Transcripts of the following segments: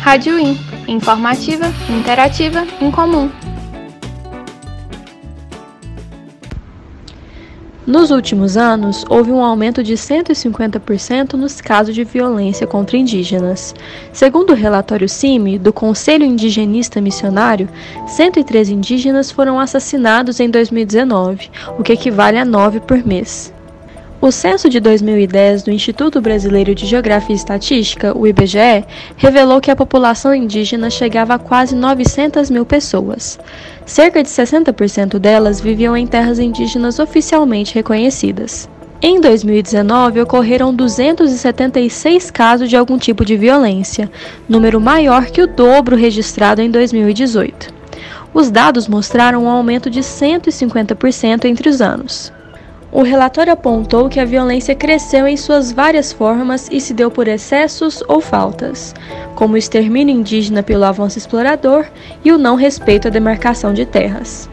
Rádio IN, informativa, interativa, incomum. Nos últimos anos, houve um aumento de 150% nos casos de violência contra indígenas. Segundo o relatório CIMI, do Conselho Indigenista Missionário, 103 indígenas foram assassinados em 2019, o que equivale a 9 por mês. O censo de 2010 do Instituto Brasileiro de Geografia e Estatística, o IBGE, revelou que a população indígena chegava a quase 900 mil pessoas. Cerca de 60% delas viviam em terras indígenas oficialmente reconhecidas. Em 2019, ocorreram 276 casos de algum tipo de violência, número maior que o dobro registrado em 2018. Os dados mostraram um aumento de 150% entre os anos. O relatório apontou que a violência cresceu em suas várias formas e se deu por excessos ou faltas, como o extermínio indígena pelo avanço explorador e o não respeito à demarcação de terras.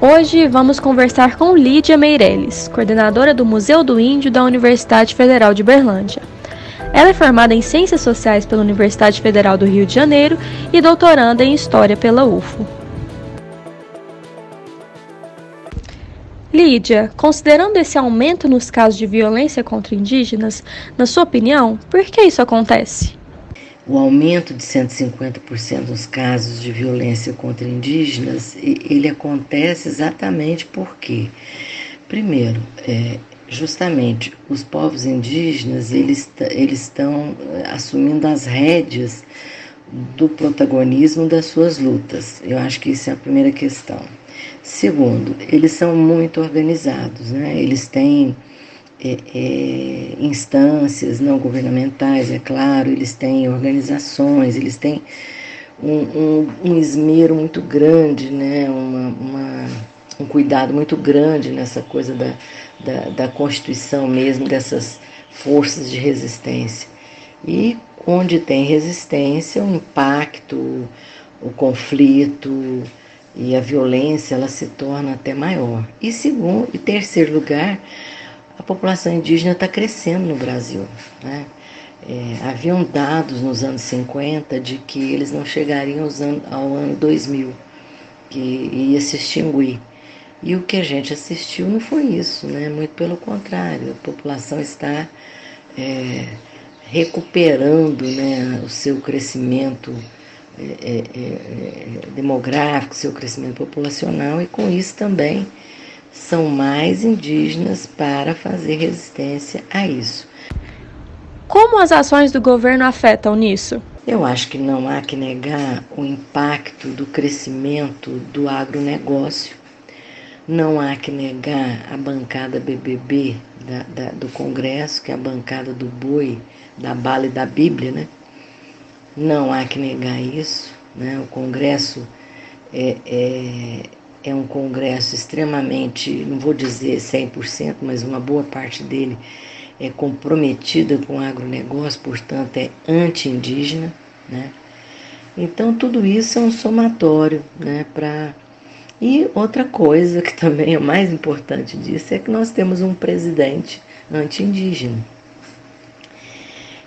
Hoje vamos conversar com Lídia Meirelles, coordenadora do Museu do Índio da Universidade Federal de Berlândia. Ela é formada em Ciências Sociais pela Universidade Federal do Rio de Janeiro e doutoranda em História pela UFO. Lídia, considerando esse aumento nos casos de violência contra indígenas, na sua opinião, por que isso acontece? O aumento de 150% nos casos de violência contra indígenas, ele acontece exatamente porque, primeiro, é, justamente os povos indígenas eles, eles estão é, assumindo as rédeas do protagonismo das suas lutas. Eu acho que isso é a primeira questão. Segundo, eles são muito organizados, né? eles têm é, é, instâncias não governamentais, é claro, eles têm organizações, eles têm um, um, um esmero muito grande, né? Uma, uma, um cuidado muito grande nessa coisa da, da, da constituição mesmo dessas forças de resistência. E onde tem resistência, o impacto, o conflito, e a violência ela se torna até maior. E segundo e terceiro lugar, a população indígena está crescendo no Brasil. Né? É, haviam dados nos anos 50 de que eles não chegariam ao ano 2000, que ia se extinguir. E o que a gente assistiu não foi isso, né? muito pelo contrário, a população está é, recuperando né, o seu crescimento é, é, é, demográfico, seu crescimento populacional, e com isso também são mais indígenas para fazer resistência a isso. Como as ações do governo afetam nisso? Eu acho que não há que negar o impacto do crescimento do agronegócio, não há que negar a bancada BBB da, da, do Congresso, que é a bancada do boi, da bala e da Bíblia, né? Não há que negar isso. Né? O Congresso é, é, é um Congresso extremamente, não vou dizer 100%, mas uma boa parte dele é comprometida com o agronegócio, portanto é anti-indígena. Né? Então tudo isso é um somatório né, para. E outra coisa que também é mais importante disso é que nós temos um presidente anti-indígena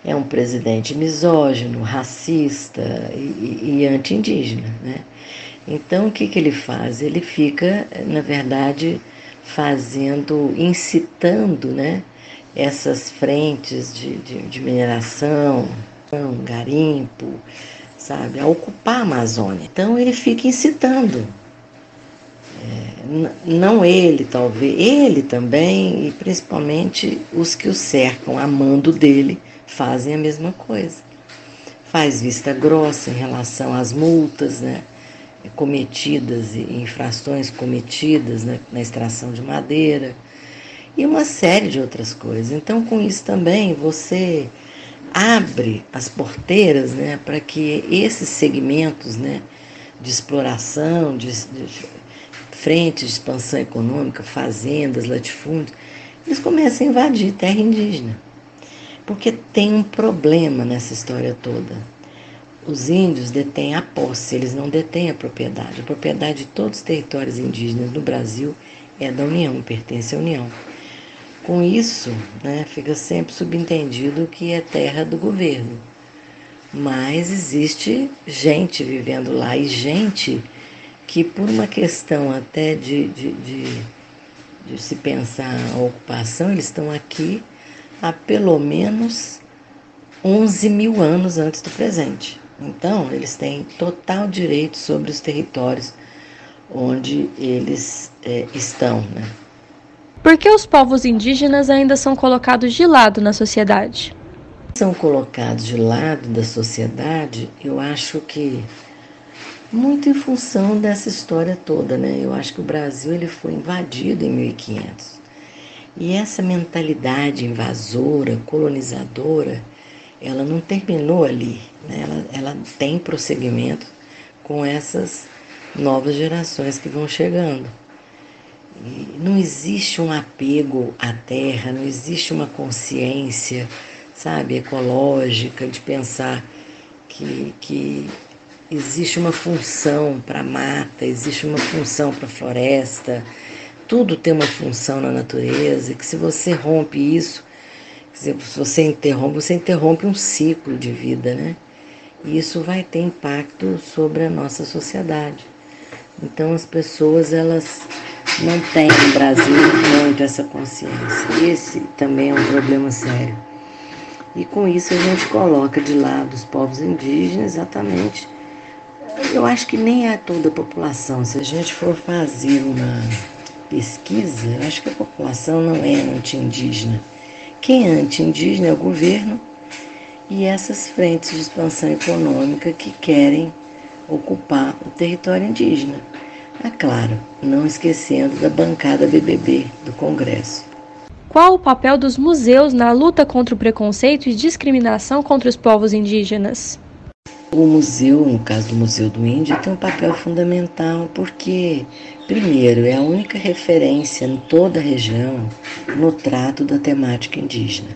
é um presidente misógino, racista e, e anti-indígena. Né? Então, o que, que ele faz? Ele fica, na verdade, fazendo, incitando né, essas frentes de, de, de mineração, garimpo, sabe, a ocupar a Amazônia. Então, ele fica incitando. É, não ele, talvez, ele também, e principalmente os que o cercam, amando dele, fazem a mesma coisa. Faz vista grossa em relação às multas, né? cometidas e infrações cometidas né, na extração de madeira e uma série de outras coisas. Então, com isso também você abre as porteiras né, para que esses segmentos né, de exploração, de, de frentes de expansão econômica, fazendas, latifúndios, eles comecem a invadir terra indígena. Porque tem um problema nessa história toda. Os índios detêm a posse, eles não detêm a propriedade. A propriedade de todos os territórios indígenas no Brasil é da União, pertence à União. com isso, né, fica sempre subentendido que é terra do governo. Mas existe gente vivendo lá e gente que, por uma questão até de, de, de, de se pensar a ocupação, eles estão aqui há pelo menos 11 mil anos antes do presente. Então, eles têm total direito sobre os territórios onde eles é, estão. Né? Por que os povos indígenas ainda são colocados de lado na sociedade? São colocados de lado da sociedade, eu acho que muito em função dessa história toda, né? Eu acho que o Brasil ele foi invadido em 1500. E essa mentalidade invasora, colonizadora, ela não terminou ali, né? ela, ela tem prosseguimento com essas novas gerações que vão chegando. E não existe um apego à terra, não existe uma consciência, sabe, ecológica de pensar que, que existe uma função para a mata, existe uma função para a floresta, tudo tem uma função na natureza, que se você rompe isso, se você interrompe, você interrompe um ciclo de vida, né? E isso vai ter impacto sobre a nossa sociedade. Então as pessoas elas não têm no Brasil muito essa consciência. Esse também é um problema sério. E com isso a gente coloca de lado os povos indígenas exatamente. Eu acho que nem é toda a população. Se a gente for fazer uma pesquisa, eu acho que a população não é anti-indígena. Quem é anti-indígena é o governo e essas frentes de expansão econômica que querem ocupar o território indígena. É claro, não esquecendo da bancada BBB do Congresso. Qual o papel dos museus na luta contra o preconceito e discriminação contra os povos indígenas? O museu, no caso do Museu do Índio, tem um papel fundamental porque, primeiro, é a única referência em toda a região no trato da temática indígena.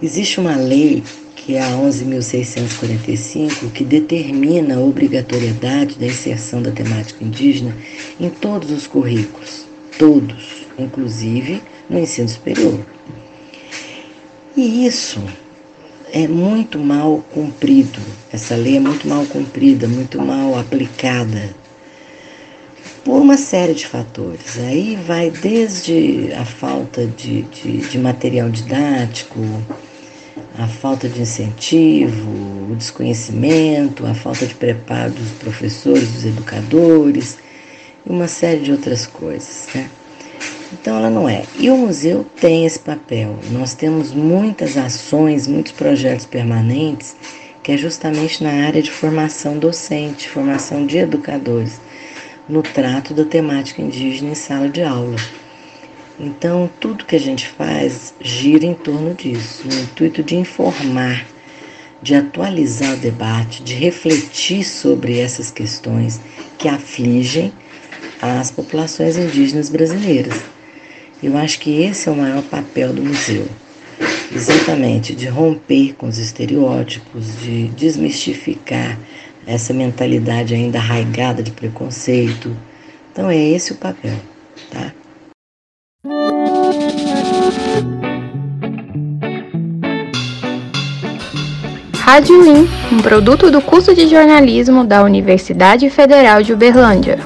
Existe uma lei que é a 11.645, que determina a obrigatoriedade da inserção da temática indígena em todos os currículos, todos, inclusive no ensino superior. E isso é muito mal cumprido, essa lei é muito mal cumprida, muito mal aplicada, por uma série de fatores. Aí vai desde a falta de, de, de material didático, a falta de incentivo, o desconhecimento, a falta de preparo dos professores, dos educadores e uma série de outras coisas. Né? Então ela não é. E o museu tem esse papel. Nós temos muitas ações, muitos projetos permanentes, que é justamente na área de formação docente, formação de educadores, no trato da temática indígena em sala de aula. Então, tudo que a gente faz gira em torno disso, no intuito de informar, de atualizar o debate, de refletir sobre essas questões que afligem as populações indígenas brasileiras. Eu acho que esse é o maior papel do museu. Exatamente, de romper com os estereótipos, de desmistificar essa mentalidade ainda arraigada de preconceito. Então é esse o papel, tá? Rádio IN, um produto do curso de jornalismo da Universidade Federal de Uberlândia.